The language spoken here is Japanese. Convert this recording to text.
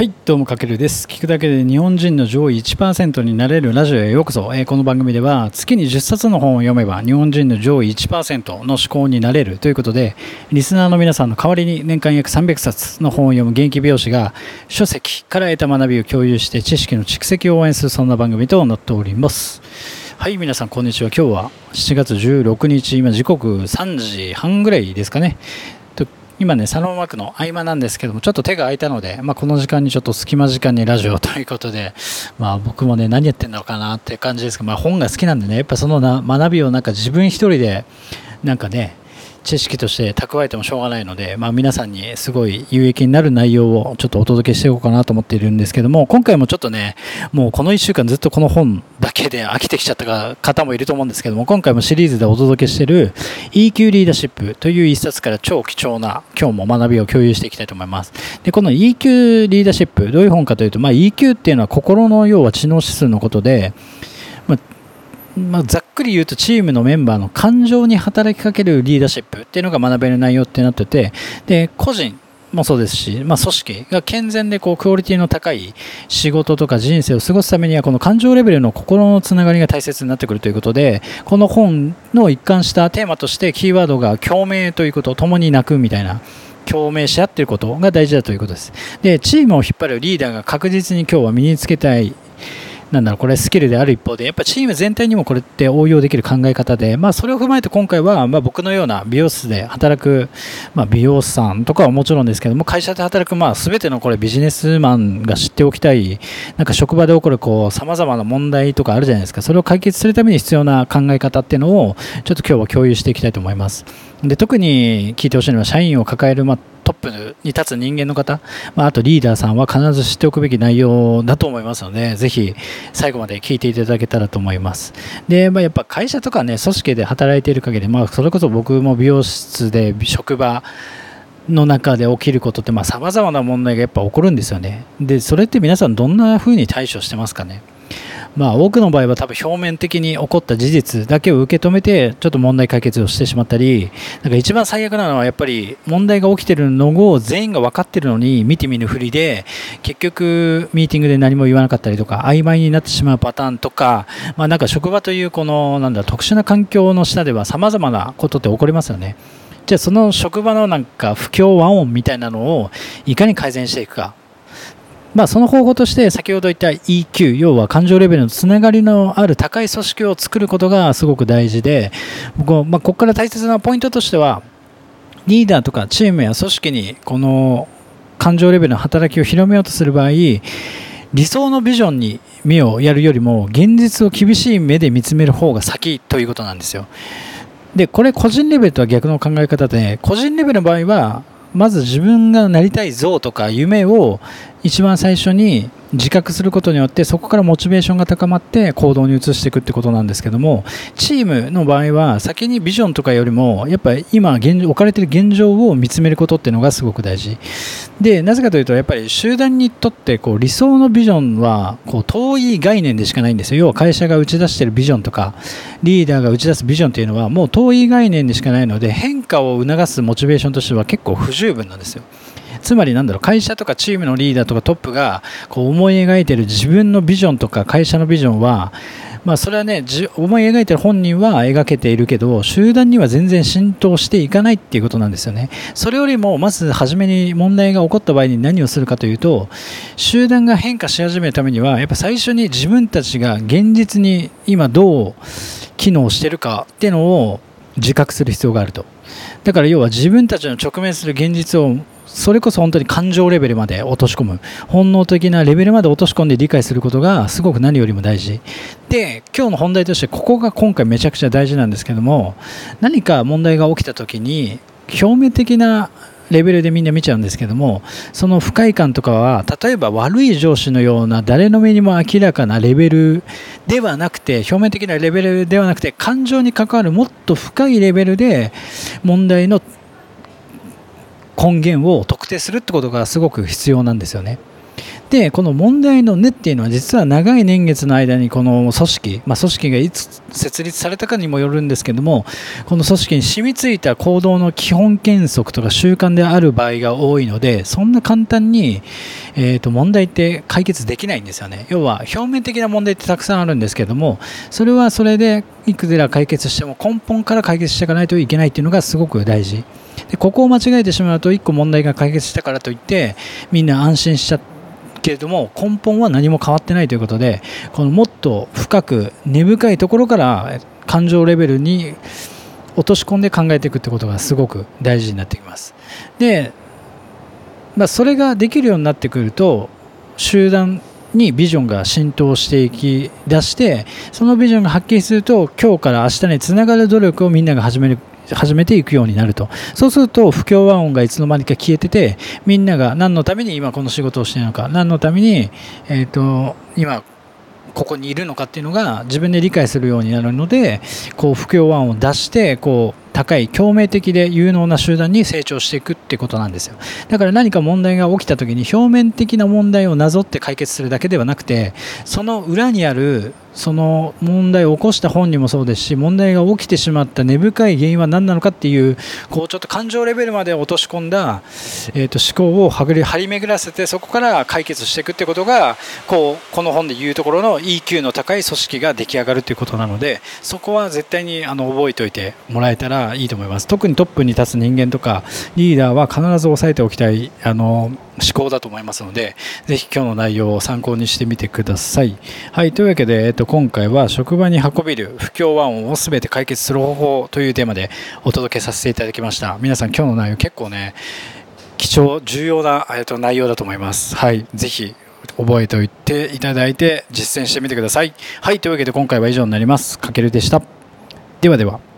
はい、どうもかけるです。聞くだけで日本人の上位1%になれるラジオへようこそ。えーこの番組では月に10冊の本を読めば日本人の上位1%の思考になれるということで、リスナーの皆さんの代わりに年間約300冊の本を読む元気美容師が書籍から得た学びを共有して知識の蓄積を応援するそんな番組となっております。はい、皆さんこんにちは。今日は7月16日、今時刻3時半ぐらいですかね。今ね、サロンワークの合間なんですけども、ちょっと手が空いたので、まあ、この時間にちょっと隙間時間にラジオということで、まあ、僕もね、何やってんのかなっていう感じですけど、まあ、本が好きなんでね、やっぱそのな学びをなんか自分一人で、なんかね、知識として蓄えてもしょうがないので、まあ、皆さんにすごい有益になる内容をちょっとお届けしていこうかなと思っているんですけども、今回もちょっとね、もうこの1週間ずっとこの本だけで飽きてきちゃった方もいると思うんですけども、今回もシリーズでお届けしている EQ リーダーシップという一冊から超貴重な今日も学びを共有していきたいと思います。で、この EQ リーダーシップ、どういう本かというと、まあ、EQ っていうのは心の要は知能指数のことで、まあまあ、ざっくり言うとチームのメンバーの感情に働きかけるリーダーシップっていうのが学べる内容ってなっててで個人もそうですし、まあ、組織が健全でこうクオリティの高い仕事とか人生を過ごすためにはこの感情レベルの心のつながりが大切になってくるということでこの本の一貫したテーマとしてキーワードが共鳴ということ共に泣くみたいな共鳴し合っていることが大事だということです。でチームを引っ張るリーダーが確実に今日は身につけたいなんだろうこれスキルである一方でやっぱチーム全体にもこれって応用できる考え方で、まあ、それを踏まえて今回は、まあ、僕のような美容室で働く、まあ、美容師さんとかはもちろんですけども会社で働く、まあ、全てのこれビジネスマンが知っておきたいなんか職場で起こるさまざまな問題とかあるじゃないですか。それを解決するために必要な考え方っていうのをちょっと今日は共有していきたいと思います。で特に聞いてほしいのは社員を抱える、まあトップに立つ人間の方、まあ、あとリーダーさんは必ず知っておくべき内容だと思いますので、ぜひ最後まで聞いていただけたらと思います。で、まあ、やっぱ会社とかね、組織で働いている限り、まあ、それこそ僕も美容室で職場、の中で起きることってさまざ、まな問題がやっぱ起こるんですよね。で、それって皆さんどんな風に対処してますかね？まあ、多くの場合は多分表面的に起こった事実だけを受け止めてちょっと問題解決をしてしまったりなんか一番最悪なのはやっぱり問題が起きてるのを全員が分かっているのに見て見ぬふりで結局ミーティングで何も言わなかったりとか曖昧になってしまうパターンとか,、まあ、なんか職場というこのなんだ特殊な環境の下では様々なことって起こりますよね。じゃあその職場のなんか不協和音みたいなのをいかに改善していくかまあ、その方法として先ほど言った EQ 要は感情レベルのつながりのある高い組織を作ることがすごく大事で僕は、まあ、ここから大切なポイントとしてはリーダーとかチームや組織にこの感情レベルの働きを広めようとする場合理想のビジョンに目をやるよりも現実を厳しい目で見つめる方が先ということなんですよ。でこれ個人レベルとは逆の考え方で個人レベルの場合はまず自分がなりたい像とか夢を一番最初に自覚することによってそこからモチベーションが高まって行動に移していくってことなんですけどもチームの場合は先にビジョンとかよりもやっぱり今現置かれている現状を見つめることっていうのがすごく大事。でなぜかというとやっぱり集団にとってこう理想のビジョンはこう遠い概念でしかないんですよ。要は会社が打ち出しているビジョンとかリーダーが打ち出すビジョンというのはもう遠い概念でしかないので変化を促すモチベーションとしては結構不十分なんですよ。つまりなんだろう会社とかチームのリーダーとかトップがこう思い描いている自分のビジョンとか会社のビジョンはまあそれはね思い描いている本人は描けているけど集団には全然浸透していかないっていうことなんですよね。それよりもまず初めに問題が起こった場合に何をするかというと集団が変化し始めるためにはやっぱ最初に自分たちが現実に今どう機能してるかっていうのを自覚する必要があると。だから要は自分たちの直面する現実をそれこそ本当に感情レベルまで落とし込む。本能的なレベルまで落とし込んで理解することがすごく何よりも大事。で今日の本題としてここが今回めちゃくちゃ大事なんですけども何か問題が起きた時に表面的なレベルでみんな見ちゃうんですけどもその不快感とかは例えば悪い上司のような誰の目にも明らかなレベルではなくて表面的なレベルではなくて感情に関わるもっと深いレベルで問題の根源を特定するってことがすごく必要なんですよね。でこの問題の根っていうのは実は長い年月の間にこの組織、まあ、組織がいつ設立されたかにもよるんですけどもこの組織に染みついた行動の基本原則とか習慣である場合が多いのでそんな簡単にえー、と問題って解決できないんですよね。要は表面的な問題ってたくさんあるんですけどもそれはそれでいくら解決しても根本から解決していかないといけないっていうのがすごく大事。でここを間違えてしまうと1個問題が解決したからといってみんな安心しちゃってけれども根本は何も変わってないということでこのもっと深く根深いところから感情レベルに落とし込んで考えていくってことがすごく大事になってきます。で、まあ、それができるようになってくると集団にビジョンが浸透していき出してそのビジョンがはっきりすると今日から明日につながる努力をみんなが始める始めていくようになると。そうすると不協和音がいつの間にか消えててみんなが何のために今この仕事をしているのか何のために、えーと今ここにいるのかっていうのが自分で理解するようになるのでこう不協和音を出してこう高い共鳴的で有能な集団に成長していくってことなんですよ。だから何か問題が起きた時に表面的な問題をなぞって解決するだけではなくてその裏にあるその問題を起こした本人もそうですし問題が起きてしまった根深い原因は何なのかっていうこうちょっと感情レベルまで落とし込んだ、えー、と思考をはぐり張り巡らせてそこから解決していくってことがこうこの本で言うところの EQ の高い組織が出来上がるということなのでそこは絶対にあの覚えておいてもらえたらいいと思います特にトップに立つ人間とかリーダーは必ず押さえておきたいあの思考だと思いますので、ぜひ今日の内容を参考にしてみてください。はい、というわけで、えっと、今回は職場に運びる不協和音を全て解決する方法というテーマでお届けさせていただきました。皆さん今日の内容結構ね、貴重、重要な、内容だと思います。はい、ぜひ覚えておいていただいて実践してみてください。はい、というわけで今回は以上になります。かけるでした。ではでは。